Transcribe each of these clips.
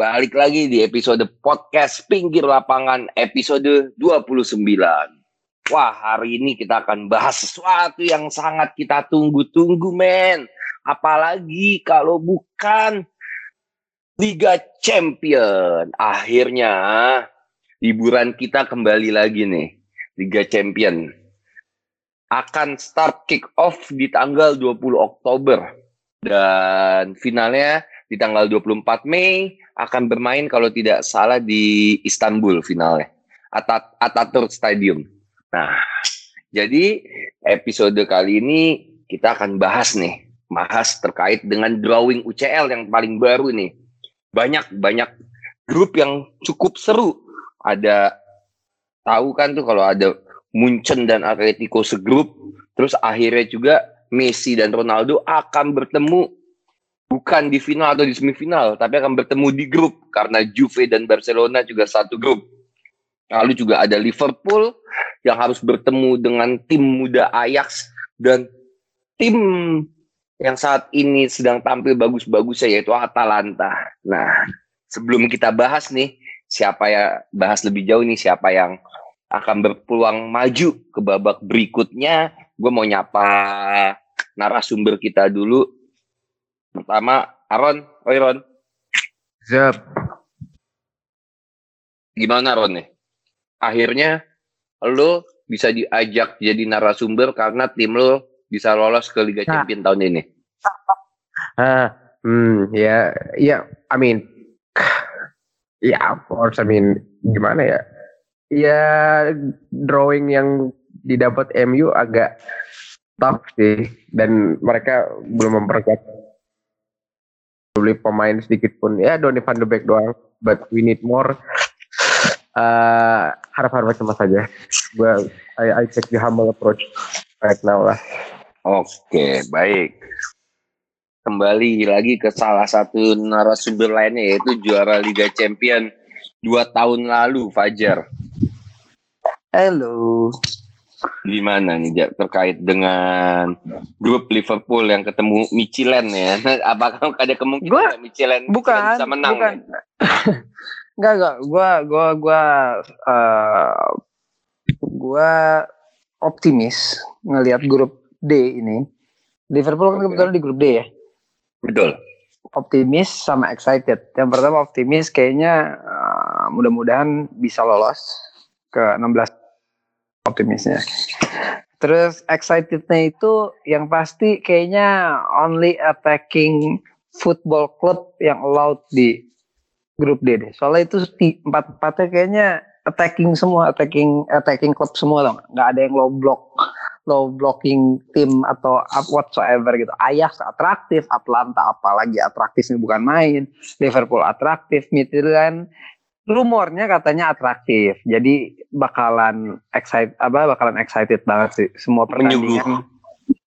Balik lagi di episode podcast Pinggir Lapangan episode 29. Wah, hari ini kita akan bahas sesuatu yang sangat kita tunggu-tunggu, men. Apalagi kalau bukan Liga Champion. Akhirnya liburan kita kembali lagi nih. Liga Champion akan start kick off di tanggal 20 Oktober dan finalnya di tanggal 24 Mei akan bermain kalau tidak salah di Istanbul finalnya Atat Ataturk Stadium. Nah, jadi episode kali ini kita akan bahas nih, bahas terkait dengan drawing UCL yang paling baru nih. Banyak banyak grup yang cukup seru. Ada tahu kan tuh kalau ada Munchen dan Atletico segrup, terus akhirnya juga Messi dan Ronaldo akan bertemu bukan di final atau di semifinal, tapi akan bertemu di grup karena Juve dan Barcelona juga satu grup. Lalu juga ada Liverpool yang harus bertemu dengan tim muda Ajax dan tim yang saat ini sedang tampil bagus-bagusnya yaitu Atalanta. Nah, sebelum kita bahas nih siapa ya bahas lebih jauh nih siapa yang akan berpeluang maju ke babak berikutnya, gue mau nyapa narasumber kita dulu. Pertama, Aron. Oi, Ron. Zap. Gimana, Ron nih? Akhirnya, lo bisa diajak jadi narasumber karena tim lo bisa lolos ke Liga nah. Champions tahun ini. Ah, hmm, ya, ya, I mean, ya, yeah, of course, I mean, gimana ya? Ya, drawing yang didapat MU agak tough sih dan mereka belum memperkuat beli pemain sedikit pun. Ya Donny van de Beek doang but we need more. Uh, harap-harap cuma saja. Gue I, I take the humble approach right now lah. Oke okay, baik. Kembali lagi ke salah satu narasumber lainnya yaitu juara Liga Champion dua tahun lalu Fajar. Halo Gimana nih Jak, terkait dengan grup Liverpool yang ketemu Michelin ya? Apakah ada kemungkinan gua, Michelin, bukan, bisa menang? Bukan. enggak enggak, gua gua gua uh, gua optimis ngelihat grup D ini. Liverpool kan kebetulan di grup D ya. Betul. Optimis sama excited. Yang pertama optimis kayaknya uh, mudah-mudahan bisa lolos ke 16 optimisnya. Terus excitednya itu yang pasti kayaknya only attacking football club yang allowed di grup D deh. Soalnya itu empat empatnya kayaknya attacking semua, attacking attacking club semua dong. Nggak ada yang low block, low blocking tim atau up whatsoever gitu. Ajax atraktif, Atlanta apalagi atraktif ini bukan main, Liverpool atraktif, Midland rumornya katanya atraktif. Jadi bakalan excited apa bakalan excited banget sih semua pertandingan.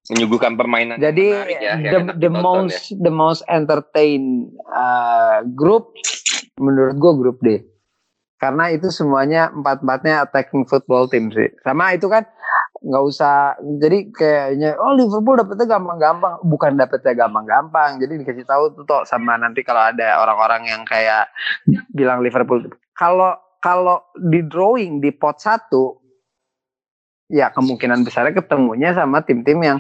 Menyuguhkan permainan. Jadi ya, the, the most ya. the most entertain uh, group menurut gue grup D. Karena itu semuanya empat-empatnya attacking football team sih. Sama itu kan nggak usah jadi kayaknya oh Liverpool dapetnya gampang-gampang. Bukan dapetnya gampang-gampang jadi dikasih tahu tuh toh sama nanti kalau ada orang-orang yang kayak bilang Liverpool. Kalau kalau di drawing di pot satu ya kemungkinan besarnya ketemunya sama tim-tim yang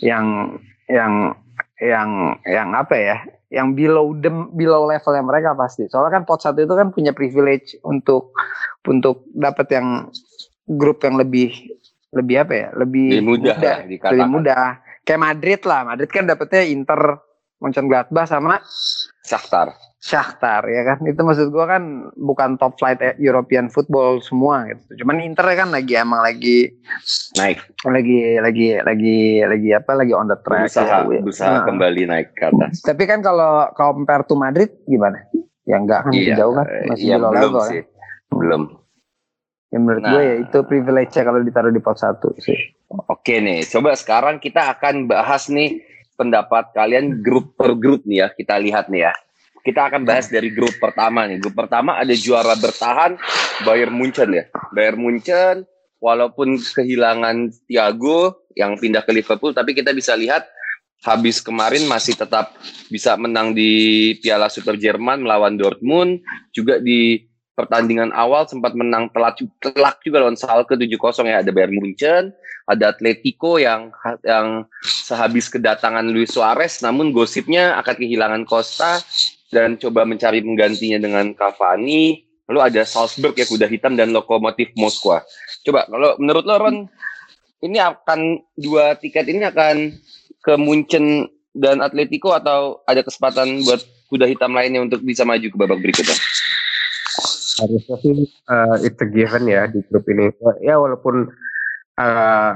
yang yang yang yang apa ya yang below them below levelnya mereka pasti. Soalnya kan pot satu itu kan punya privilege untuk untuk dapat yang grup yang lebih lebih apa ya? Lebih, lebih mudah, mudah. ya, lebih mudah. Kayak Madrid lah. Madrid kan dapetnya Inter Mönchengladbach sama Shakhtar. Shakhtar ya kan? Itu maksud gua kan bukan top flight e, European football semua gitu. Cuman Inter kan lagi emang lagi naik. Lagi lagi lagi lagi apa? Lagi on the track berusaha, ya. berusaha nah. kembali naik ke atas. Tapi kan kalau compare to Madrid gimana? Ya enggak kan iya, jauh kan? Masih iya, belum level sih. ya? Belum Ya menurut nah, gue ya itu privilege kalau ditaruh di pot satu sih. Oke nih, coba sekarang kita akan bahas nih pendapat kalian grup per grup nih ya. Kita lihat nih ya. Kita akan bahas dari grup pertama nih. Grup pertama ada juara bertahan Bayern Munchen ya. Bayern Munchen walaupun kehilangan Thiago yang pindah ke Liverpool tapi kita bisa lihat habis kemarin masih tetap bisa menang di Piala Super Jerman melawan Dortmund, juga di pertandingan awal sempat menang telat telak juga lawan Schalke 7-0 ya ada Bayern Munchen, ada Atletico yang yang sehabis kedatangan Luis Suarez namun gosipnya akan kehilangan Costa dan coba mencari penggantinya dengan Cavani. Lalu ada Salzburg ya kuda hitam dan Lokomotif Moskwa. Coba kalau menurut lo Ron ini akan dua tiket ini akan ke Munchen dan Atletico atau ada kesempatan buat kuda hitam lainnya untuk bisa maju ke babak berikutnya? Harusnya sih uh, it's a given ya di grup ini ya walaupun uh,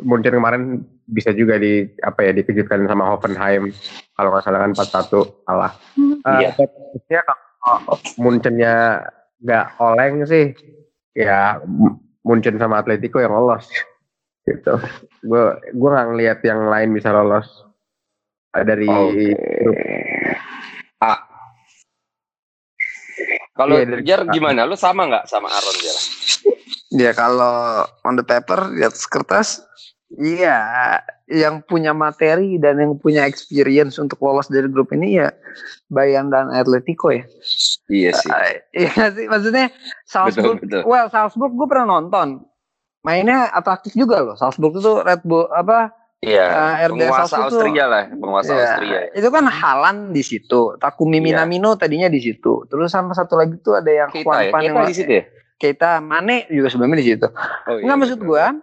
Munchen kemarin bisa juga di apa ya dikejutkan sama Hoffenheim kalau nggak salah kan 4-1 kalah. Uh, yeah. Tapi kalau Munchennya nggak oleng sih ya Munchen sama Atletico yang lolos gitu. Gue gue nggak ngelihat yang lain bisa lolos dari okay. grup. Ah, kalau yeah, Jar gimana? Lu sama nggak sama Aaron Jar? Ya kalau on the paper di atas kertas, iya yang punya materi dan yang punya experience untuk lolos dari grup ini ya Bayern dan Atletico ya. Iya sih. Uh, iya sih, maksudnya Salzburg. Betul, betul. Well, Salzburg gue pernah nonton. Mainnya atraktif juga loh. Salzburg itu Red Bull apa Iya, uh, penguasa Austria lah, penguasa ya, Austria. Itu kan Halan di situ, Takumi iya. Minamino tadinya di situ. Terus sama satu lagi tuh ada yang Keita, ya? Keita di situ ya? Keita, Mane juga sebelumnya di situ. Oh, iya, enggak maksud gua,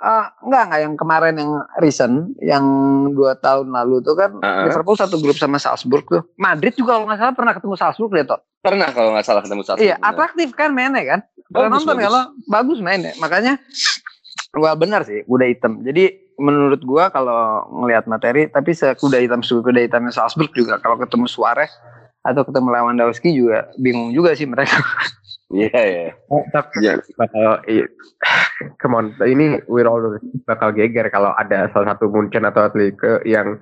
uh, enggak enggak yang kemarin yang recent, yang dua tahun lalu tuh kan uh -huh. Liverpool satu grup sama Salzburg tuh. Madrid juga kalau nggak salah pernah ketemu Salzburg deh toh. Pernah kalau nggak salah ketemu Salzburg. Iya, atraktif kan mainnya kan. Pernah nonton kalau bagus mainnya. Makanya Well benar sih, kuda hitam. Jadi menurut gua kalau ngelihat materi, tapi sekuda hitam sekuda hitamnya Salzburg juga kalau ketemu Suarez atau ketemu Lewandowski juga bingung juga sih mereka. Iya yeah, ya. Yeah. Oh, tapi yeah. bakal, iya. come on, ini we're all bakal geger kalau ada salah satu Munchen atau Atletico yang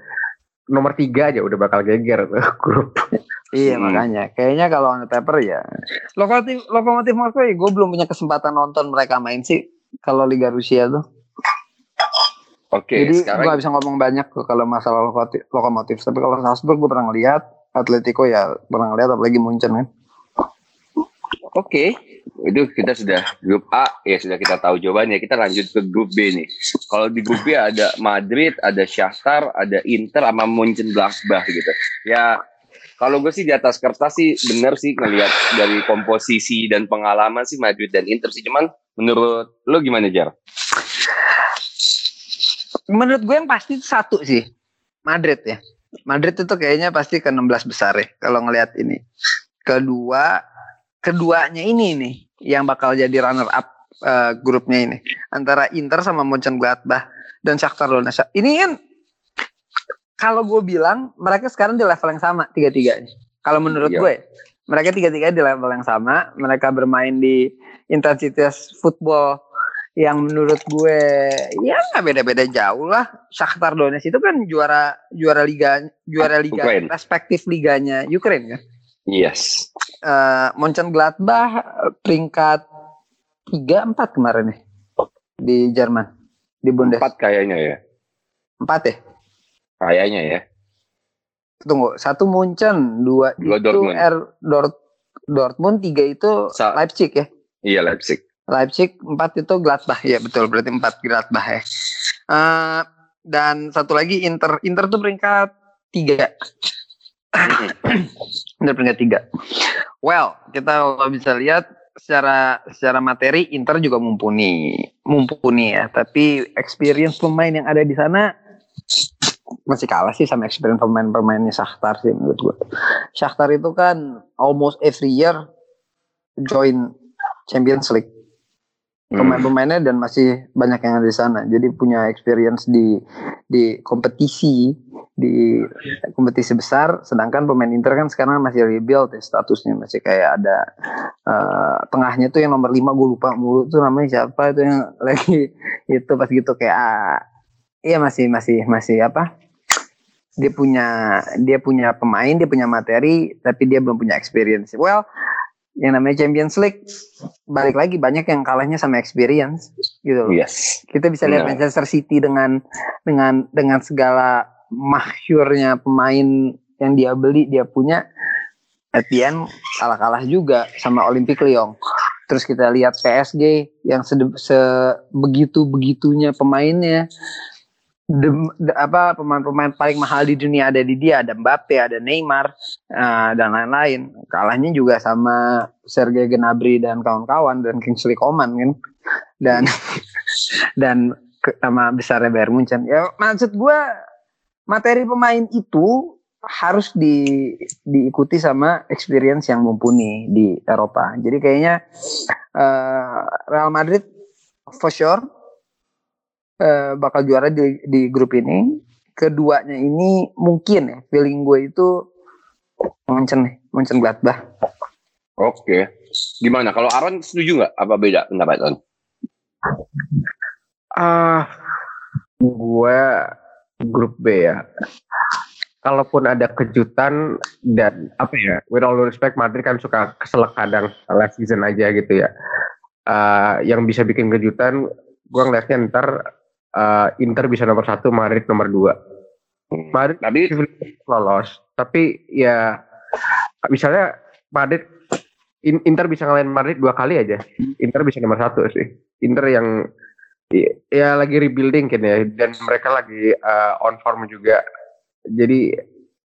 nomor tiga aja udah bakal geger tuh grup. Iya hmm. makanya, kayaknya kalau on paper ya lokomotif lokomotif Moskow ya gue belum punya kesempatan nonton mereka main sih kalau Liga Rusia tuh. Oke, okay, Jadi sekarang... gue bisa ngomong banyak kalau masalah lokomotif, lokomotif. Tapi kalau Salzburg gue pernah ngeliat, Atletico ya pernah ngeliat, apalagi Munchen kan. Oke, okay. itu kita sudah grup A ya sudah kita tahu jawabannya. Kita lanjut ke grup B nih. Kalau di grup B ada Madrid, ada Shakhtar, ada Inter, sama Munchen Gladbach gitu. Ya kalau gue sih di atas kertas sih bener sih ngelihat dari komposisi dan pengalaman sih Madrid dan Inter sih. Cuman menurut lo gimana Jar? Menurut gue yang pasti satu sih. Madrid ya. Madrid itu kayaknya pasti ke 16 besar ya kalau ngelihat ini. Kedua keduanya ini nih yang bakal jadi runner up uh, grupnya ini. Antara Inter sama Mönchengladbach dan Shakhtar Donetsk. Ini kan kalau gue bilang mereka sekarang di level yang sama tiga-tiganya kalau menurut iya. gue mereka tiga-tiga di level yang sama. Mereka bermain di intensitas football yang menurut gue ya nggak beda-beda jauh lah. Shakhtar Donetsk itu kan juara juara liga juara liga Ukraine. respektif liganya Ukraine kan. Yes. Uh, Mönchengladbach peringkat tiga empat kemarin nih di Jerman di Bundes. Empat kayaknya ya. Empat ya. Kayaknya ya. Tunggu, satu Munchen, dua, dua itu Dortmund. R Dort, Dortmund, tiga itu Sa Leipzig ya. Iya Leipzig. Leipzig empat itu Gladbach ya betul berarti empat Gladbach ya. Uh, dan satu lagi Inter Inter tuh peringkat tiga. Inter peringkat tiga. Well kita kalau bisa lihat secara secara materi Inter juga mumpuni mumpuni ya tapi experience pemain yang ada di sana masih kalah sih sama experience pemain-pemainnya Shakhtar sih menurut gue. Shakhtar itu kan almost every year join Champions League pemain-pemainnya dan masih banyak yang ada di sana. Jadi punya experience di di kompetisi di kompetisi besar. Sedangkan pemain Inter kan sekarang masih rebuild ya statusnya masih kayak ada uh, tengahnya tuh yang nomor 5 gue lupa mulu tuh namanya siapa itu yang lagi itu pas gitu kayak ah, iya masih masih masih apa? Dia punya dia punya pemain, dia punya materi, tapi dia belum punya experience. Well, yang namanya Champions League balik lagi banyak yang kalahnya sama experience gitu loh. Yes. Kita bisa lihat Manchester City dengan dengan dengan segala mahyurnya pemain yang dia beli dia punya Etienne kalah-kalah juga sama Olympic Lyon. Terus kita lihat PSG yang sebegitu begitunya pemainnya, de, de, apa pemain-pemain paling mahal di dunia ada di dia, ada Mbappe, ada Neymar uh, dan lain-lain. Kalahnya juga sama Sergei Gnabry dan kawan-kawan dan Kingsley Coman kan. Dan dan sama besarnya Bayern Munchen. Ya maksud gue materi pemain itu harus di diikuti sama experience yang mumpuni di Eropa. Jadi kayaknya uh, Real Madrid for sure uh, bakal juara di, di grup ini. Keduanya ini mungkin ya feeling gue itu Munchen nih, Munchen Gladbach. Oke. Gimana kalau Aaron setuju nggak apa beda pendapat Aaron? Ah, uh, gue grup B ya kalaupun ada kejutan dan apa ya, with all respect Madrid kan suka keselak kadang last season aja gitu ya. Uh, yang bisa bikin kejutan, gue ngeliatnya ntar uh, Inter bisa nomor satu, Madrid nomor dua. Hmm. Madrid tapi lolos, tapi ya misalnya Madrid Inter bisa ngalahin Madrid dua kali aja. Inter bisa nomor satu sih. Inter yang ya lagi rebuilding kan ya dan mereka lagi uh, on form juga jadi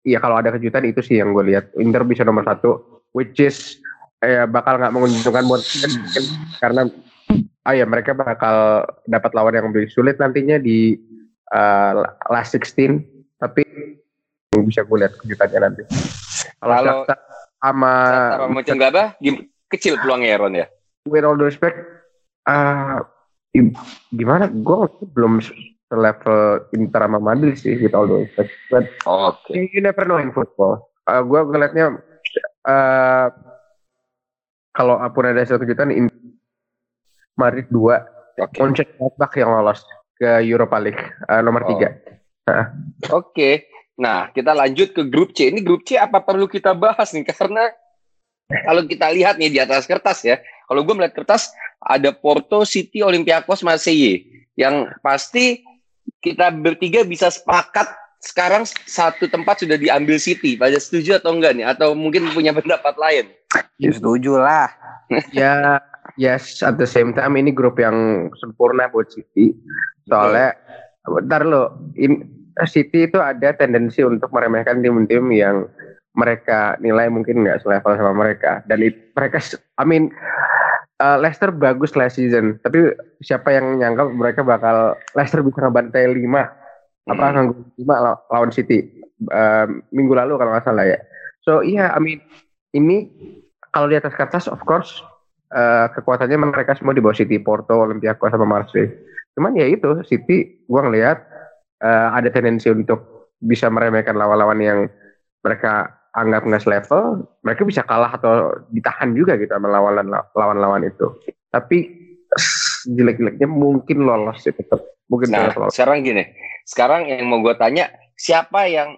ya kalau ada kejutan itu sih yang gue lihat Inter bisa nomor satu which is eh, bakal nggak menguntungkan buat karena ah ya mereka bakal dapat lawan yang lebih sulit nantinya di uh, last 16 tapi bisa gue lihat kejutannya nanti kalau sama sama apa kecil peluangnya Aaron ya with all the respect uh, gimana gue belum level Inter sama Madrid sih with all the respect. But oh, okay. you never know in football. Uh, gue ngeliatnya uh, kalau pun ada hasil kejutan in Madrid dua, okay. Mönchengladbach yang lolos ke Europa League uh, nomor oh. tiga. Uh. Oke, okay. nah kita lanjut ke grup C. Ini grup C apa perlu kita bahas nih? Karena kalau kita lihat nih di atas kertas ya, kalau gue melihat kertas ada Porto, City, Olympiakos, Marseille. Yang pasti kita bertiga bisa sepakat sekarang satu tempat sudah diambil City. Pada setuju atau enggak nih? Atau mungkin punya pendapat lain? Ya setuju lah. ya, yes. At the same time ini grup yang sempurna buat City. Soalnya, bentar lo, in, City itu ada tendensi untuk meremehkan tim-tim yang mereka nilai mungkin nggak selevel sama mereka. Dan it, mereka, I mean, uh, Leicester bagus last season, tapi siapa yang nyangka mereka bakal Leicester bisa ngebantai lima apa hmm. nganggur lima lawan City uh, minggu lalu kalau nggak salah ya. So iya, yeah, I mean ini kalau di atas kertas of course uh, kekuatannya mereka semua di bawah City, Porto, Olympiakos sama Marseille. Cuman ya itu City, gua ngelihat uh, ada tendensi untuk bisa meremehkan lawan-lawan yang mereka anggap nggak selevel, mereka bisa kalah atau ditahan juga gitu sama lawan-lawan itu. Tapi jelek-jeleknya mungkin lolos sih tetap. Mungkin nah, lolos. sekarang gini, sekarang yang mau gue tanya, siapa yang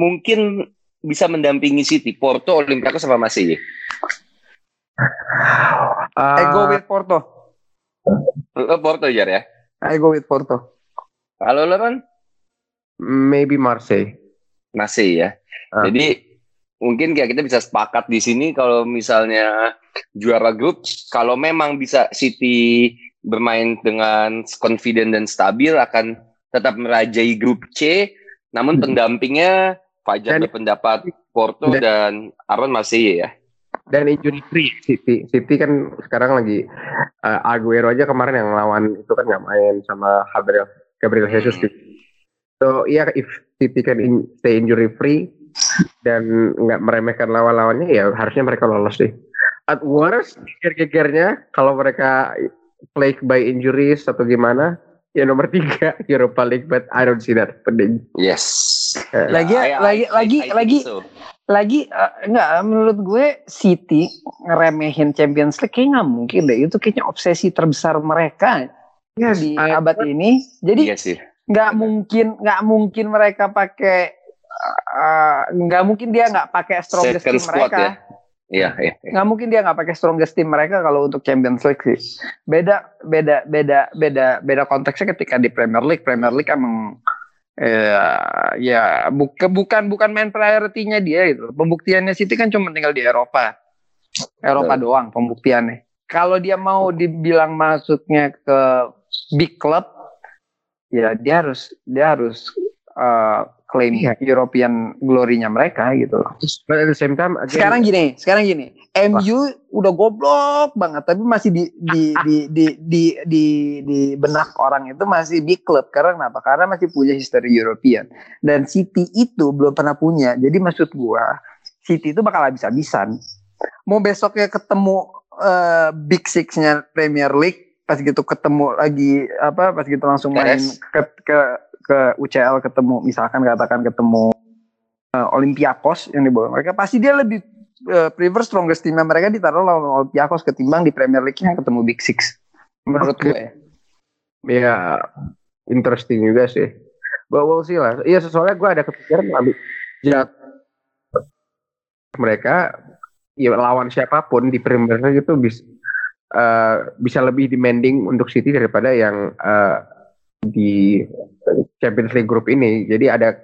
mungkin bisa mendampingi City, Porto, Olympiakos sama masih? Uh, I go with Porto. Lo Porto Jar ya? I go with Porto. Kalau lo kan? Maybe Marseille. Masih ya. Uh. Jadi mungkin kayak kita bisa sepakat di sini kalau misalnya juara grup, kalau memang bisa City bermain dengan confident dan stabil akan tetap merajai grup C. Namun hmm. pendampingnya Fajar berpendapat Porto dan, dan Aaron masih ya. Dan injury free City. City kan sekarang lagi uh, Aguero aja kemarin yang lawan itu kan nggak main sama Gabriel Gabriel Jesus. Hmm. So iya yeah, if City can in, stay injury free dan nggak meremehkan lawan-lawannya ya harusnya mereka lolos sih. At worst geger-gegernya kalau mereka plagued by injuries atau gimana ya nomor tiga Europa League but I don't see that happening. Yes. Lagi I, lagi I, lagi I, lagi so. Lagi uh, enggak menurut gue City ngeremehin Champions League kayaknya nggak mungkin deh itu kayaknya obsesi terbesar mereka yes, di I, abad ini. Jadi iya sih nggak mungkin nggak mungkin mereka pakai uh, nggak mungkin dia nggak pakai strongest Second team mereka. Ya? Iya, iya, iya. Nggak mungkin dia nggak pakai strongest team mereka kalau untuk Champions League sih. Beda, beda, beda, beda, beda konteksnya ketika di Premier League. Premier League emang Ya, ya buka, bukan bukan main priority-nya dia gitu. Pembuktiannya City kan cuma tinggal di Eropa. Eropa Betul. doang pembuktiannya. Kalau dia mau dibilang masuknya ke big club, ya dia harus dia harus uh, claim Iya. European glory-nya mereka gitu. But at the same time, again, Sekarang gini, sekarang gini. MU udah goblok banget tapi masih di di di di di di, di benak orang itu masih big club karena kenapa? Karena masih punya history European dan City itu belum pernah punya. Jadi maksud gua City itu bakal habis-habisan. Mau besoknya ketemu eh, Big Six-nya Premier League pas gitu ketemu lagi apa pas gitu langsung main ke ke ke UCL ketemu misalkan katakan ketemu eh, Olympiakos yang dibawa mereka pasti dia lebih eh, prefer strongest teamnya mereka ditaruh lawan Olympiakos ketimbang di Premier League-nya ketemu Big Six menurut Oke. gue ya. interesting juga sih. But we'll see lah. Iya soalnya gue ada kepikiran ambil jat mereka ya lawan siapa pun di Premier League itu bisa bisa lebih demanding untuk City daripada yang eh, di Champions League group ini. Jadi ada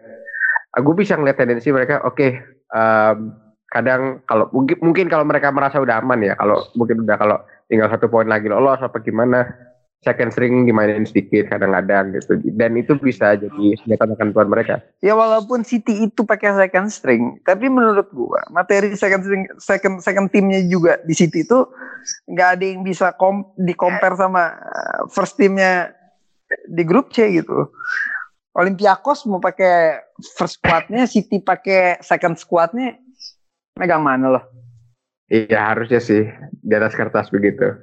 gue bisa ngeliat tendensi mereka oke em, kadang kalau mungkin mungkin kalau mereka merasa udah aman ya kalau mungkin udah kalau tinggal satu poin lagi lolos apa gimana second string dimainin sedikit kadang-kadang gitu dan itu bisa jadi senjata makan tuan mereka Ya walaupun City itu pakai second string, tapi menurut gua materi second string second second timnya juga di City itu nggak ada yang bisa kom di compare sama uh, first timnya di grup C gitu. Olympiakos mau pakai first squadnya, City pakai second squadnya, megang mana loh? iya harusnya sih di atas kertas begitu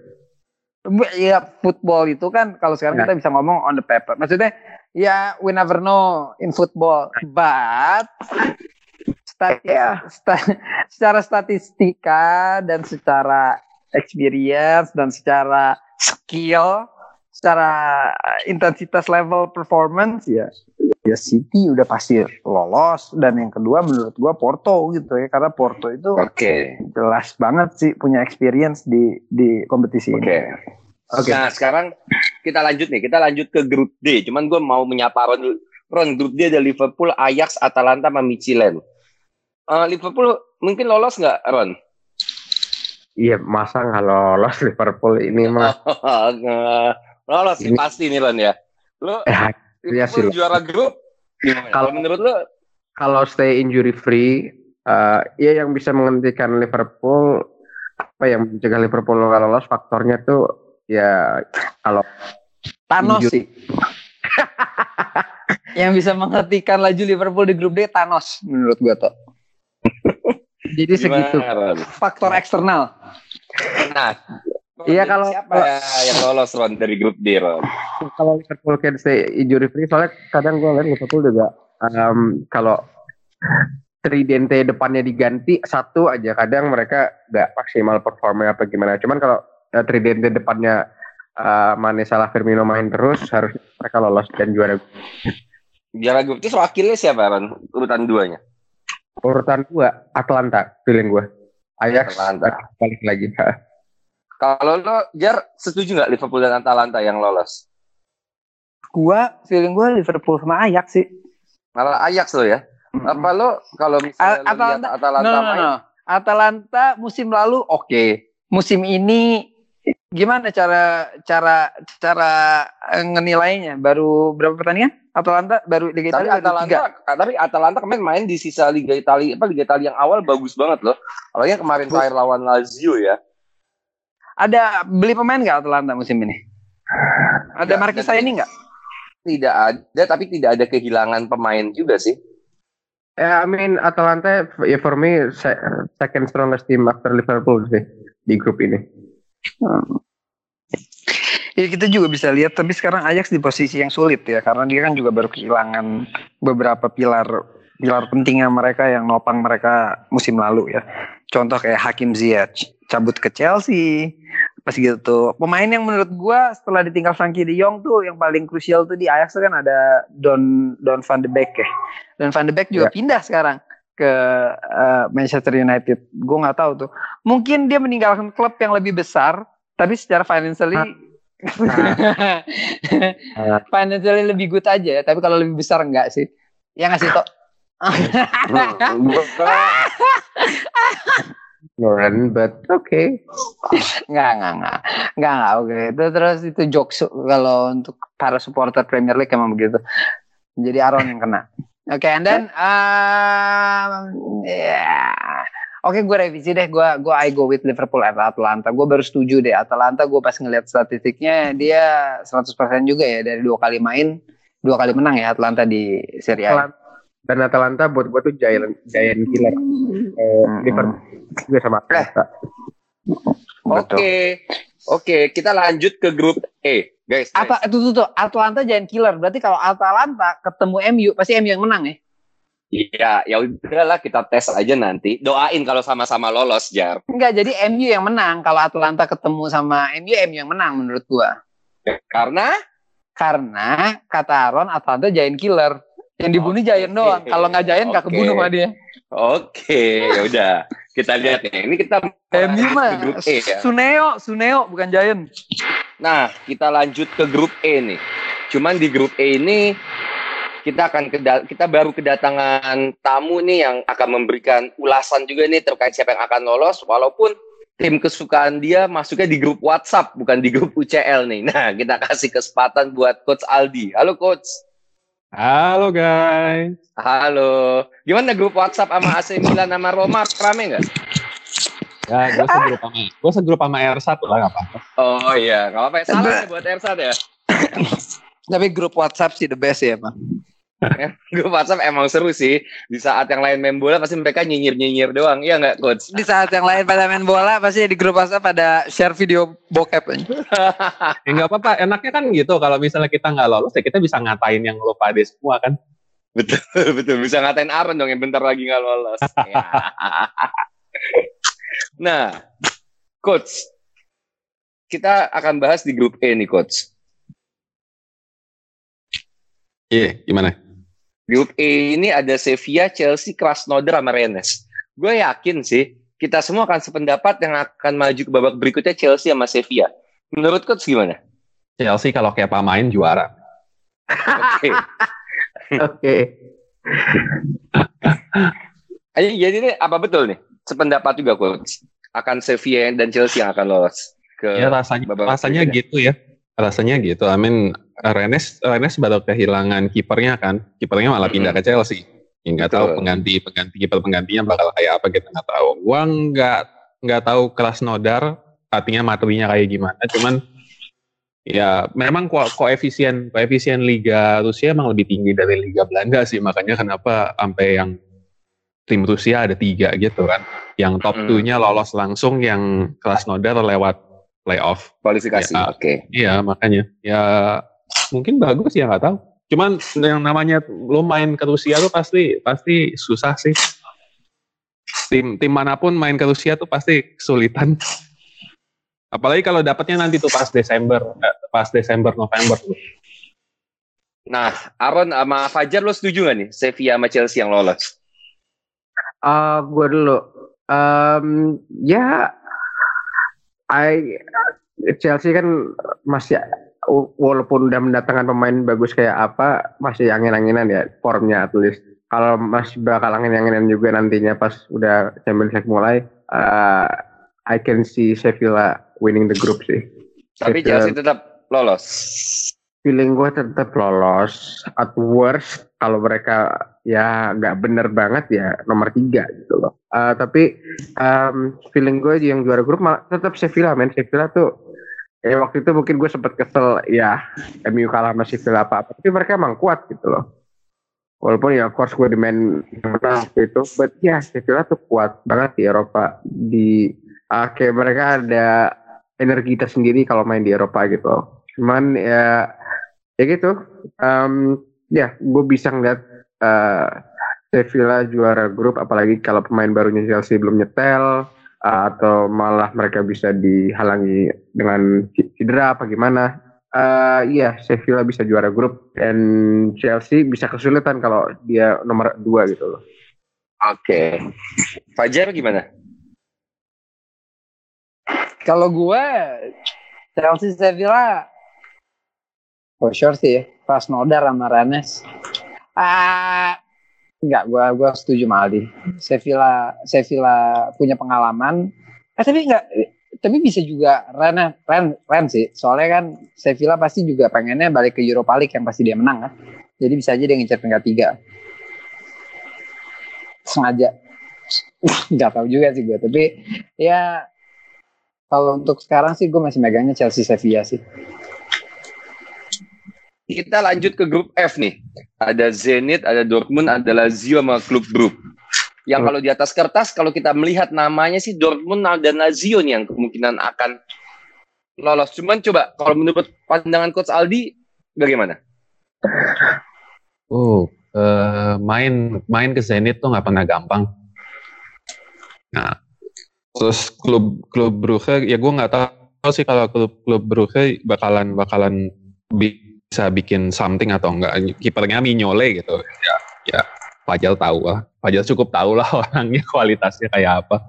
Ya football itu kan kalau sekarang Ya. kita bisa ngomong on the paper. Maksudnya ya we never know in football, but stat- Ya. sta- secara statistika dan secara experience dan secara skill, secara intensitas level performance ya ya City udah pasti lolos dan yang kedua menurut gua Porto gitu ya karena Porto itu Oke. jelas banget sih punya experience di di kompetisi Oke. ini. Oke. Nah sekarang kita lanjut nih, kita lanjut ke grup D. Cuman gue mau menyapa Ron. Ron, grup D ada Liverpool, Ajax, Atalanta, sama Michelin. Eh, Liverpool mungkin lolos nggak, Ron? iya masa nggak lolos Liverpool ini mah. lolos sih Ini- pasti nih Ron ya. Lo eh, Iya sih, juara grup. Gimana? Kalau- Kalau menurut lo, kalau stay injury free eh ya yang bisa menghentikan Liverpool apa yang mencegah Liverpool nggak lolos faktornya tuh ya kalau Thanos Injur- sih. yang bisa menghentikan laju Liverpool di grup D Thanos menurut gua tuh. Jadi gimana, segitu Ron? faktor eksternal. Nah, Iya, kalau- siapa ya yang lolos Ron dari grup D, Ron? kalau Liverpool can stay injury free soalnya kadang gue lihat Liverpool juga em, kalau Tridente depannya diganti satu aja kadang mereka nggak maksimal performnya apa gimana cuman kalau eh, Tridente depannya eh, Mane Salah Firmino main terus harus mereka lolos dan juara Juara grup itu wakilnya siapa, Ron? Urutan duanya. urutan dua Atlanta feeling gue Ajax Atlanta. balik lagi Kalau lo, Jar, setuju nggak Liverpool dan Atalanta yang lolos? Gua feeling gua Liverpool sama Ajax sih. Malah Ajax lo ya? Apa lo kalau misalnya A- Atalanta, Atalanta no, no, no. Atalanta musim lalu oke. Musim ini gimana cara cara cara eh, ngenilainya? Baru berapa pertandingan? Atalanta baru Liga tapi Italia baru. Atalanta, tapi Atalanta kemarin main di sisa Liga Italia, apa Liga Italia yang awal bagus banget loh. Yang kemarin terakhir lawan Lazio ya, Ada beli pemain nggak Atalanta musim ini? Ada dan- ini nggak? tidak ada, tapi tidak ada kehilangan pemain juga sih. ya I mean Atalanta ya for me se- second strongest team after Liverpool sih di grup ini Ya kita juga bisa lihat tapi sekarang Ajax di posisi yang sulit ya karena dia kan juga baru kehilangan beberapa pilar pilar pentingnya mereka yang nopang mereka musim lalu ya. Contoh kayak Hakim Ziyech cabut ke Chelsea pas gitu. Pemain yang menurut gua setelah ditinggal Frankie De Jong tuh yang paling krusial tuh di Ajax tuh kan ada Don Don van de Beek ya. Don van de Beek juga pindah sekarang ke eh, Manchester United. Gue nggak tahu tuh. Mungkin dia meninggalkan klub yang lebih besar tapi secara financially Ah. Financially lebih good aja, tapi kalau lebih besar enggak sih? Ya nggak sih Tok? Ignorant, but okay. Enggak, enggak, enggak. Enggak, enggak, oke. Itu terus itu jokes kalau untuk para supporter Premier League emang begitu. Jadi Aaron yang kena. Oke, okay, and then um, yeah. Oke, okay, gue revisi deh. Gue gue I go with Liverpool at Atlanta. Gue baru setuju deh Atlanta. Gue pas ngeliat statistiknya dia 100% juga ya dari dua kali main, dua kali menang ya Atlanta di Serie A. Dan Atalanta buat gue tuh giant giant killer. Eh, Liverpool juga sama Atlanta. Oke, oke. Kita lanjut ke grup E, guys. Apa itu tuh, tuh Atlanta giant killer. Berarti kalau Atalanta ketemu MU pasti MU yang menang ya? Iya, ya udahlah kita tes aja nanti. Doain kalau sama-sama lolos, Jar. Enggak, jadi MU yang menang. Kalau Atlanta ketemu sama MU, MU yang menang menurut gua. Ya, karena? Karena kata Aaron, Atlanta giant killer. Yang dibunuh okay. giant doang. Kalau nggak giant nggak okay. kebunuh sama dia. Oke, ya udah. Kita lihat ya. Ini kita MU mah grup E ya. Suneo, Suneo bukan giant. Nah, kita lanjut ke grup E nih. Cuman di grup E ini kita akan kita baru kedatangan tamu nih yang akan memberikan ulasan juga nih terkait siapa yang akan lolos walaupun tim kesukaan dia masuknya di grup WhatsApp bukan di grup UCL nih. Nah, kita kasih kesempatan buat coach Aldi. Halo coach. Halo guys. Halo. Gimana grup WhatsApp sama AC Milan sama Roma rame nggak? Ya, gue segrup sama gue segrup sama R1 lah nggak apa-apa. Oh iya, nggak apa-apa. Salah ya buat R1 ya. Tapi grup WhatsApp sih the best ya, Bang. Grup WhatsApp emang seru sih. Di saat yang lain main bola pasti mereka nyinyir-nyinyir doang. Iya nggak, Coach? Di saat yang lain pada main bola pasti di grup WhatsApp pada share video bokep. ya nggak apa-apa. Enaknya kan gitu. Kalau misalnya kita nggak lolos, ya kita bisa ngatain yang lo pade semua kan. Betul, betul. Bisa ngatain Aaron dong yang bentar lagi nggak lolos. ya. nah, Coach. Kita akan bahas di grup E nih, Coach. Iya, yeah, gimana? Grup E ini ada Sevilla, Chelsea, Krasnodar, sama Rennes. Gue yakin sih kita semua akan sependapat yang akan maju ke babak berikutnya Chelsea sama Sevilla. Menurut coach gimana? Chelsea kalau kayak main juara. Oke. Oke. Jadi ini apa betul nih? Sependapat juga coach. Akan Sevilla dan Chelsea yang akan lolos ke Ya rasanya rasanya gitu ya. Rasanya gitu. I mean Rennes Rennes baru kehilangan kipernya kan? Kipernya malah pindah ke Chelsea. Ya, nggak tahu pengganti pengganti kiper penggantinya bakal kayak apa kita nggak tahu. Gua nggak nggak tahu kelas nodar artinya materinya kayak gimana cuman ya memang ko koefisien koefisien liga Rusia emang lebih tinggi dari liga Belanda sih makanya kenapa sampai yang tim Rusia ada tiga gitu kan. Yang top hmm. 2 nya lolos langsung yang kelas nodar lewat playoff. Kualifikasi ya, oke. Okay. iya makanya. Ya mungkin bagus ya nggak tahu. Cuman yang namanya lo main ke Rusia tuh pasti pasti susah sih. Tim tim mana pun main ke Rusia tuh pasti kesulitan. Apalagi kalau dapatnya nanti tuh pas Desember, pas Desember November tuh. Nah, Aaron sama Fajar lo setuju gak nih Sevilla sama Chelsea yang lolos? Uh, gue dulu. Um, ya, I Chelsea kan masih walaupun udah mendatangkan pemain bagus kayak apa masih angin-anginan ya formnya at least. Kalau masih bakal angin-anginan juga nantinya pas udah Champions League mulai uh, I can see Sevilla winning the group sih. Tapi Sevilla, Chelsea tetap lolos. feeling gue tetap lolos. At worst kalau mereka ya nggak bener banget ya nomor tiga gitu loh. Uh, tapi um, feeling gue yang juara grup malah tetap Sevilla men. Sevilla tuh ya waktu itu mungkin gue sempet kesel ya MU kalah masih Sevilla apa apa. Tapi mereka emang kuat gitu loh. Walaupun ya of course gue di main menang waktu itu but ya Sevilla tuh kuat banget di Eropa. Di uh, kayak mereka ada energi tersendiri kalau main di Eropa gitu loh. cuman ya ya gitu. Um, ya gue bisa ngeliat uh, Sevilla juara grup apalagi kalau pemain barunya Chelsea belum nyetel atau malah mereka bisa dihalangi dengan cedera apa gimana uh, iya Sevilla bisa juara grup dan Chelsea bisa kesulitan kalau dia nomor dua gitu loh oke okay. Fajar gimana kalau gue Chelsea Sevilla for sure sih ya. Krasnodar sama Rennes. Ah, enggak, gua gua setuju sama Aldi. Sevilla Sevilla punya pengalaman. Eh tapi enggak tapi bisa juga Rennes Ren Ren sih. Soalnya kan Sevilla pasti juga pengennya balik ke Europa League yang pasti dia menang kan. Jadi bisa aja dia ngincar peringkat tiga. Sengaja. Nggak tahu juga sih gue. Tapi ya kalau untuk sekarang sih gue masih megangnya Chelsea Sevilla sih. Kita lanjut ke grup F nih. Ada Zenit, ada Dortmund, ada Lazio sama klub Brugge. Yang kalau di atas kertas, kalau kita melihat namanya sih Dortmund dan Lazio nih yang kemungkinan akan lolos. Cuman coba kalau menurut pandangan Coach Aldi, bagaimana? Oh, uh, main main ke Zenit tuh nggak pernah gampang. Nah, terus klub klub Brugge ya gue nggak tahu sih kalau klub klub Brugge bakalan bakalan bisa bikin something atau enggak. Kipernya Mignole gitu. Ya ya Fajar tahu lah. Fajar cukup tahu lah orangnya kualitasnya kayak apa.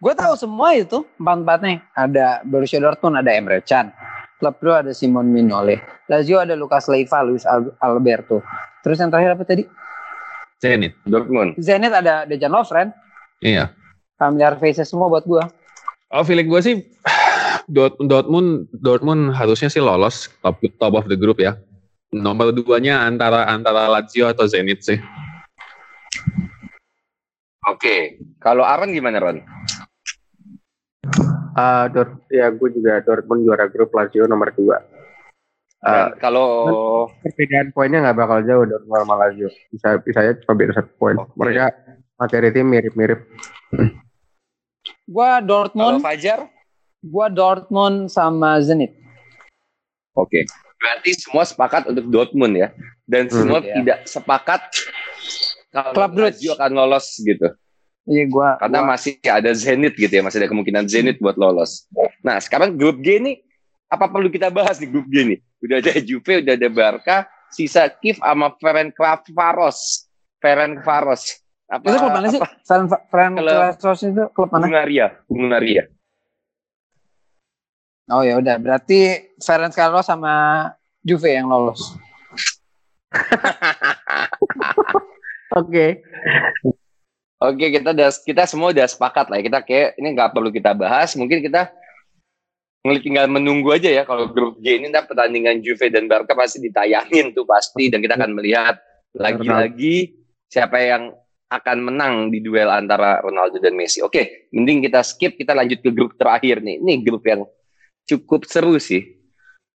Gue tahu semua itu empat empatnya ada Borussia Dortmund ada Emre Can. Klub Brugge ada Simon Mignole. Lazio ada Lucas Leiva Luis Alberto. Terus yang terakhir apa tadi? Zenit. Dortmund. Zenit ada Dejan Lovren iya. Familiar faces semua buat gue oh feeling gue sih Dortmund Dortmund harusnya sih lolos top top of the group ya. Nomor duanya antara antara Lazio atau Zenit sih. Oke, kalau Aaron gimana Ron? Uh, Dort, ya gue juga Dortmund juara grup Lazio nomor dua. Uh, kalau perbedaan poinnya nggak bakal jauh Dortmund sama Lazio. Bisa bisa aja cuma beda satu poin. Okay. Mereka materi tim mirip-mirip. Gua Dortmund. Kalau Fajar? Gua Dortmund sama Zenit. Oke. Okay. Berarti semua sepakat untuk Dortmund ya. Dan semua hmm, tidak ya. sepakat kalau Klub Lazio akan lolos gitu. Iya gua karena gua... masih ada Zenit gitu ya, masih ada kemungkinan Zenit buat lolos. Nah, sekarang grup G ini apa perlu kita bahas di grup G ini? Udah ada Juve, udah ada Barca, sisa Kiev sama Ferencvaros. Ferencvaros. Apa, itu klub mana sih? Ferencvaros itu klub mana? Hungaria, Hungaria. Oh ya udah, berarti Ferenc Carlos sama Juve yang lolos. Oke. Oke, kita udah kita semua udah sepakat lah. Ya. Kita kayak ini nggak perlu kita bahas. Mungkin kita tinggal menunggu aja ya kalau grup G ini ntar pertandingan Juve dan Barca pasti ditayangin tuh pasti dan kita akan melihat lagi-lagi siapa yang akan menang di duel antara Ronaldo dan Messi. Oke, mending kita skip kita lanjut ke grup terakhir nih. Ini grup yang cukup seru sih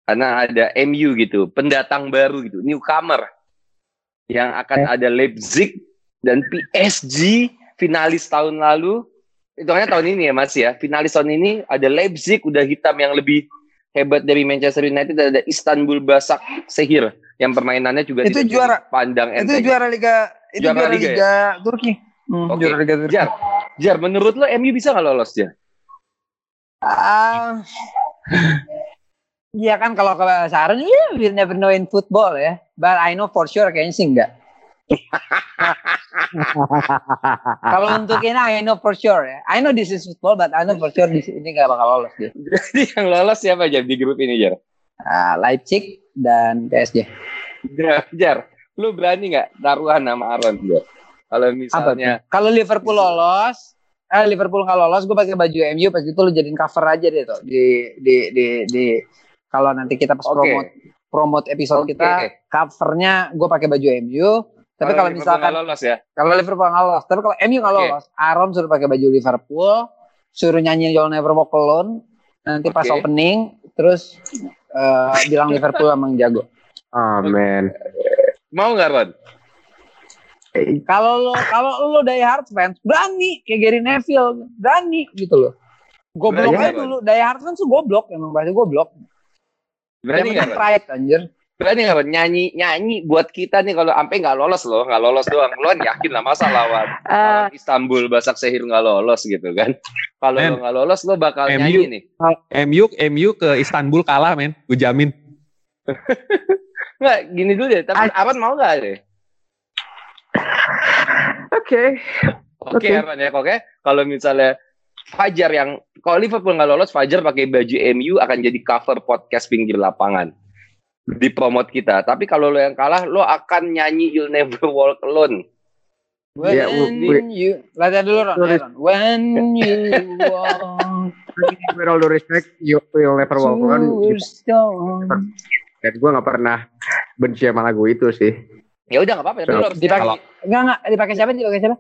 karena ada MU gitu pendatang baru gitu newcomer yang akan eh. ada Leipzig dan PSG finalis tahun lalu itu hanya tahun ini ya Mas ya finalis tahun ini ada Leipzig udah hitam yang lebih hebat dari Manchester United ada Istanbul Basak Sehir yang permainannya juga itu juara pandang enteng. itu juara liga itu juara, juara liga, liga ya? Turki hmm, okay. juara liga Turki Jar, Jar menurut lo MU bisa nggak lolos ya uh, Iya kan kalau ke Saran ya we'll never know in football ya. But I know for sure kayaknya sih enggak. kalau untuk ini I know for sure ya. I know this is football but I know for sure di ini enggak bakal lolos dia. Jadi yang lolos siapa aja di grup ini Jar? Uh, Leipzig dan PSG. Jar, Jar, lu berani nggak taruhan nama Aaron Jar? Kalau misalnya kalau Liverpool lolos, eh Liverpool nggak lolos gue pakai baju MU pas itu lu jadiin cover aja deh tuh di di di di kalau nanti kita pas okay. promote promote episode okay. kita covernya gue pakai baju MU tapi kalau misalkan lolos ya kalau Liverpool nggak lolos tapi kalau MU nggak lolos okay. Aaron suruh pakai baju Liverpool suruh nyanyi You'll Never Walk Alone nanti pas opening terus uh, bilang Liverpool emang jago Amin mau nggak Ron kalau lo kalau lo die hard fans berani kayak Gary Neville berani gitu loh. Goblok aja dulu. Die hard fans tuh goblok emang bahasa goblok. Berani nggak pride anjir. Berani nggak nyanyi nyanyi buat kita nih kalau sampai nggak lolos loh. Nggak lolos doang. Lo kan yakin lah masa lawan uh, Istanbul Basak Sehir nggak lolos gitu kan? Kalau lo nggak lolos lo bakal MU, nyanyi nih. MU MU ke Istanbul kalah men. Gue jamin. Nggak gini dulu deh. Tapi Aran mau nggak deh Oke. Oke, Aaron ya, oke. Kalau misalnya Fajar yang kalau Liverpool nggak lolos, Fajar pakai baju MU akan jadi cover podcast pinggir lapangan di promote kita. Tapi kalau lo yang kalah, lo akan nyanyi You'll Never Walk Alone. When Yeah, we- we- you latihan dulu Ron, Sorry. ayo, Ron. When you walk with all due respect, you will never walk alone. Dan gue gak pernah benci sama lagu itu sih. Ya udah nggak apa-apa. Tapi lo harus dipakai-. Enggak enggak dipakai siapa? Dipakai siapa?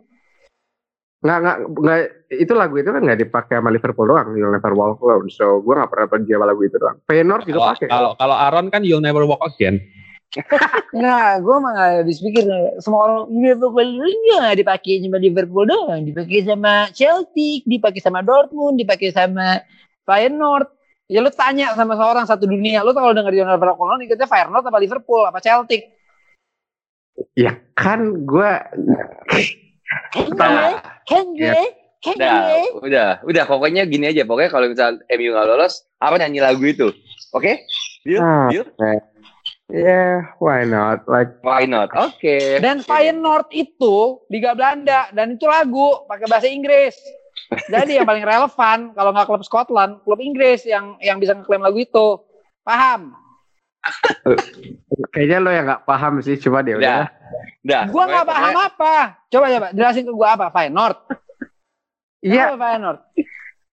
Nggak, nggak, nggak, itu lagu itu kan nggak dipakai sama Liverpool doang, You'll Never Walk Alone. So, gue nggak pernah benci sama lagu itu doang. Feyenoord juga pakai. kalau kalau Aaron kan You'll Never Walk Again. Enggak, gue mah nggak habis pikir semua orang Liverpool enggak dipakai sama Liverpool doang, dipakai sama Celtic, dipakai sama Dortmund, dipakai sama Feyenoord. Ya lu tanya sama seorang satu dunia, lu kalau denger Jonathan Verkonon ikutnya Feyenoord apa Liverpool apa Celtic? Ya kan gue Kan gue, kan udah, gue. udah, udah. Pokoknya gini aja. Pokoknya kalau misal MU nggak lolos, apa nyanyi lagu itu? Oke? Deal? Ah, Deal? Yeah, why not? Like, Why not? Oke. Dan Feyenoord itu Liga Belanda dan itu lagu pakai bahasa Inggris. Jadi yang paling relevan kalau nggak klub Scotland, klub Inggris yang yang bisa ngeklaim lagu itu. Paham? Kayaknya lo yang nggak paham sih, coba deh Udah. udah. Gua nggak pokoknya- paham apa. Coba coba jelasin ke gua apa Feyenoord. Iya, Apa Feyenoord?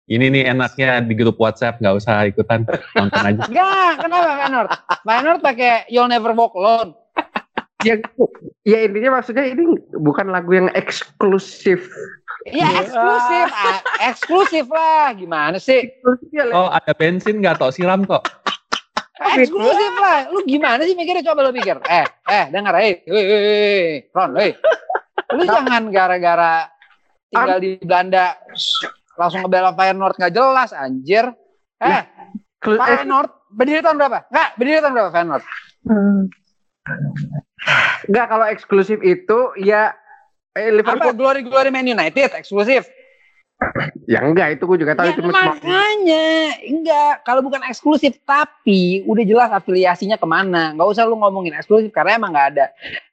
Ini nih enaknya di grup WhatsApp nggak usah ikutan nonton aja. Enggak, kenapa Feyenoord? Feyenoord pakai You'll Never Walk Alone. ya, ya intinya maksudnya ini bukan lagu yang eksklusif. Iya eksklusif, ah, eksklusif lah. Gimana sih? Oh ada bensin nggak tok siram kok. Eksklusif lah. Lu gimana sih mikirnya? Coba lu pikir. Eh, eh, dengar, eh, hei, hei, hei, Ron, hei. Lu jangan gara-gara tinggal di Belanda langsung ngebela Feyenoord nggak jelas, anjir. Eh, eh, Feyenoord berdiri tahun berapa? Enggak, berdiri tahun berapa Feyenoord? Enggak kalau eksklusif itu ya eh, Apa Liverpool glory glory Man United eksklusif? ya enggak itu gue juga tahu Ya, itu cuma makanya enggak kalau bukan eksklusif tapi udah jelas afiliasinya ke mana. Nggak usah lu ngomongin eksklusif karena emang nggak ada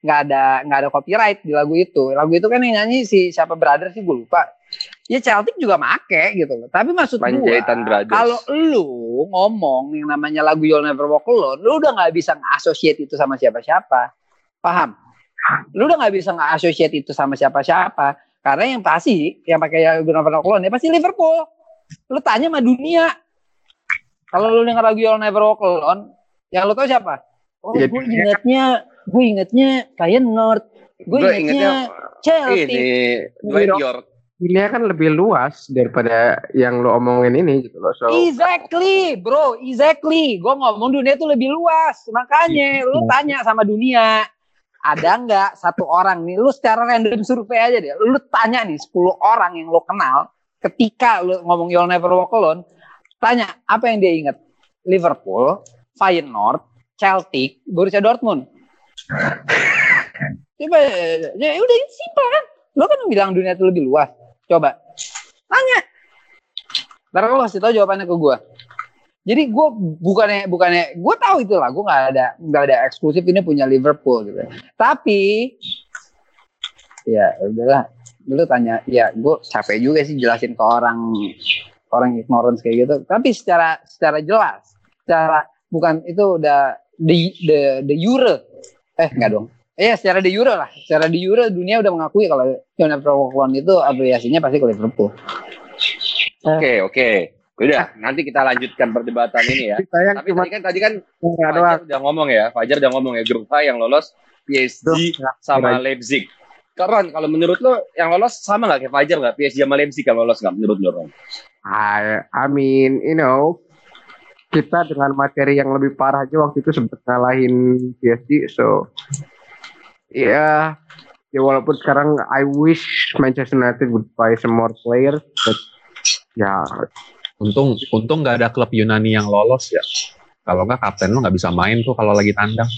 nggak ada nggak ada copyright di lagu itu. Lagu itu kan yang nyanyi si siapa brother sih gue lupa. Ya Celtic juga make gitu loh. Tapi maksud Panjaitan gua Brothers. kalau lu ngomong yang namanya lagu You'll Never Walk Alone lu udah nggak bisa nge-associate itu sama siapa-siapa. Paham? Lu udah nggak bisa nge-associate itu sama siapa-siapa karena yang pasti yang pakai Walk Alone ya pasti Liverpool lu tanya sama dunia kalau lu denger lagu You'll Never Walk Alone yang lu tahu siapa oh Ya, gue ingetnya gue ingetnya Feyenoord gue Gue ingetnya ingetnya Celtic ini Dwayne York. pilihannya kan lebih luas daripada yang lo omongin ini gitu loh. So Exactly, bro. Exactly. Gue ngomong dunia itu lebih luas. Makanya lu tanya sama dunia. Ada nggak satu orang nih, lu secara random survei aja deh. Lu tanya nih 10 orang yang lu kenal. Ketika lu ngomong You'll Never Walk Alone. Tanya, apa yang dia inget? Liverpool, Feyenoord, Celtic, Borussia Dortmund. Coba, ya udah ini simpel kan. Lu kan bilang dunia itu lebih luas. Coba, tanya. Ntar lu kasih tau jawabannya ke gue. Jadi gue bukannya bukannya gue tahu itu lah gue nggak ada nggak ada eksklusif ini punya Liverpool gitu. Tapi ya udahlah dulu tanya ya gue capek juga sih jelasin ke orang orang ignorance kayak gitu. Tapi secara secara jelas, secara bukan itu udah the the the Euro eh enggak dong. Iya secara de Euro lah, secara de Euro dunia udah mengakui kalau Jonathan Provolone itu afiliasinya pasti ke Liverpool. Oke, oke. Udah, nanti kita lanjutkan perdebatan ini ya. kita yang Tapi cuma tadi kan tadi kan doang. Fajar udah ngomong ya, Fajar udah ngomong ya grup A yang lolos PSG sama Leipzig. Karon, kalau menurut lo yang lolos sama nggak kayak Fajar nggak? PSG sama Leipzig yang lolos nggak menurut lo? Ron? I, I mean, you know, kita dengan materi yang lebih parah aja waktu itu sempat ngalahin PSG, so ya, ya walaupun sekarang I wish Manchester United would buy some more players, but ya Untung untung nggak ada klub Yunani yang lolos ya. Kalau nggak kapten lo nggak bisa main tuh kalau lagi tandang.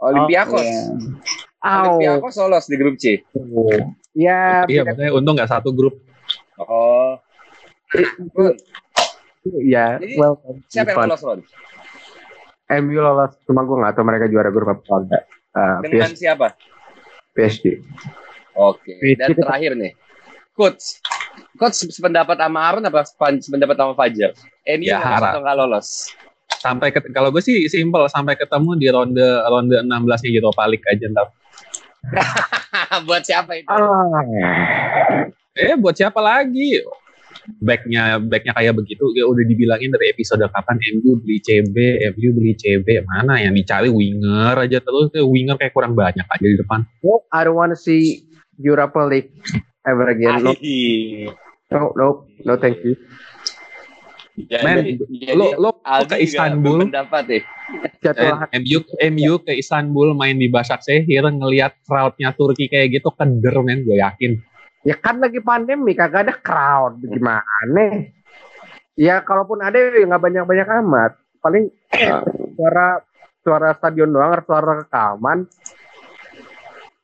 Olympiakos. Oke. Au. Olympiakos lolos di grup C. Ya, iya, makanya untung nggak satu grup. Oh, ya, Jadi, well, siapa yang lolos Ron? MU lolos, cuma gue nggak tahu mereka juara grup apa enggak. Uh, Dengan PS, siapa? PSG. Oke. PSG Dan terakhir nih, coach. Kok sependapat sama Aaron apa sependapat sama Fajar? MU Ya, lolos harap. atau nggak lolos? Sampai ke, kalau gue sih simple sampai ketemu di ronde ronde 16 nya Europa League aja ntar. Buat siapa itu? Ah. Eh buat siapa lagi? Backnya backnya kayak begitu ya udah dibilangin dari episode kapan MU beli CB, MU beli CB mana yang dicari winger aja terus winger kayak kurang banyak aja di depan. Nope, I don't want to see Europa League ever again. No, no, no, no, thank you. Jadi, Men, jadi Lo lo Aldi ke Istanbul, berpendapat ya. Eh, MU MU ke Istanbul main di Başakşehir ngelihat crowdnya Turki kayak gitu keder men gue yakin. Ya kan lagi pandemi, kagak ada crowd. Gimana? Ya kalaupun ada ya nggak banyak-banyak amat. Paling suara suara stadion doang, suara rekaman.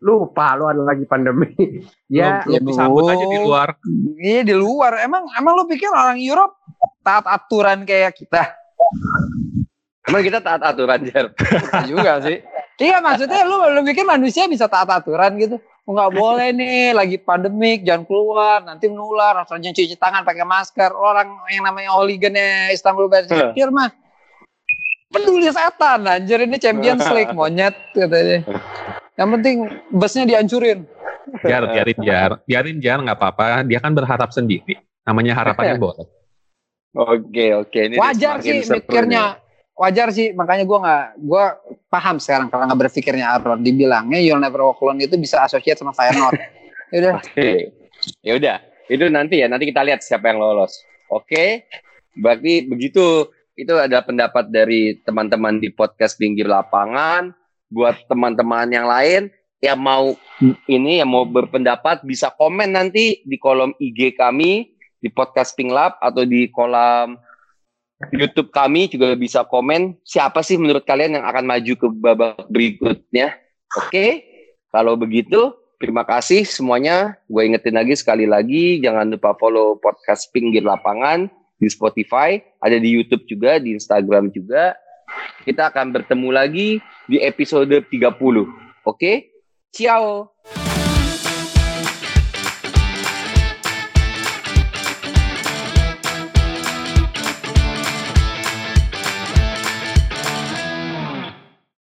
Lupa lu ada lagi pandemi. ya, ya, disambut Bu. aja di luar. Iya di luar. Emang emang lu pikir orang Europe taat aturan kayak kita? Emang kita taat aturan, Jar. Iya juga sih. Iya maksudnya lu lu pikir manusia bisa taat aturan gitu? Nggak boleh nih lagi pandemik jangan keluar nanti menular rasanya cuci tangan pakai masker orang yang namanya hooligannya Istanbul Başakşehir mah peduli setan anjir ini Champions League monyet katanya yang penting busnya dihancurin Jar, biarin jar, biarin jar nggak apa-apa. Dia kan berharap sendiri. Namanya harapannya boleh. Oke, oke. Ini wajar sih mikirnya wajar sih makanya gua nggak gua paham sekarang karena nggak berpikirnya Aaron dibilangnya You'll Never Walk Alone itu bisa associate sama Feyenoord Ya udah nih. Oke. Ya udah, itu nanti ya. Nanti kita lihat siapa yang lolos. Oke. Berarti begitu. Itu ada pendapat dari teman-teman di podcast pinggir lapangan. Buat teman-teman yang lain yang mau ini yang mau berpendapat bisa komen nanti di kolom IG kami di podcast Pink Lab atau di kolom YouTube kami juga bisa komen siapa sih menurut kalian yang akan maju ke babak berikutnya. Oke, kalau begitu terima kasih semuanya. Gue ingetin lagi sekali lagi jangan lupa follow podcast Pinggir Lapangan di Spotify, ada di YouTube juga, di Instagram juga. Kita akan bertemu lagi di episode 30. Oke? Ciao.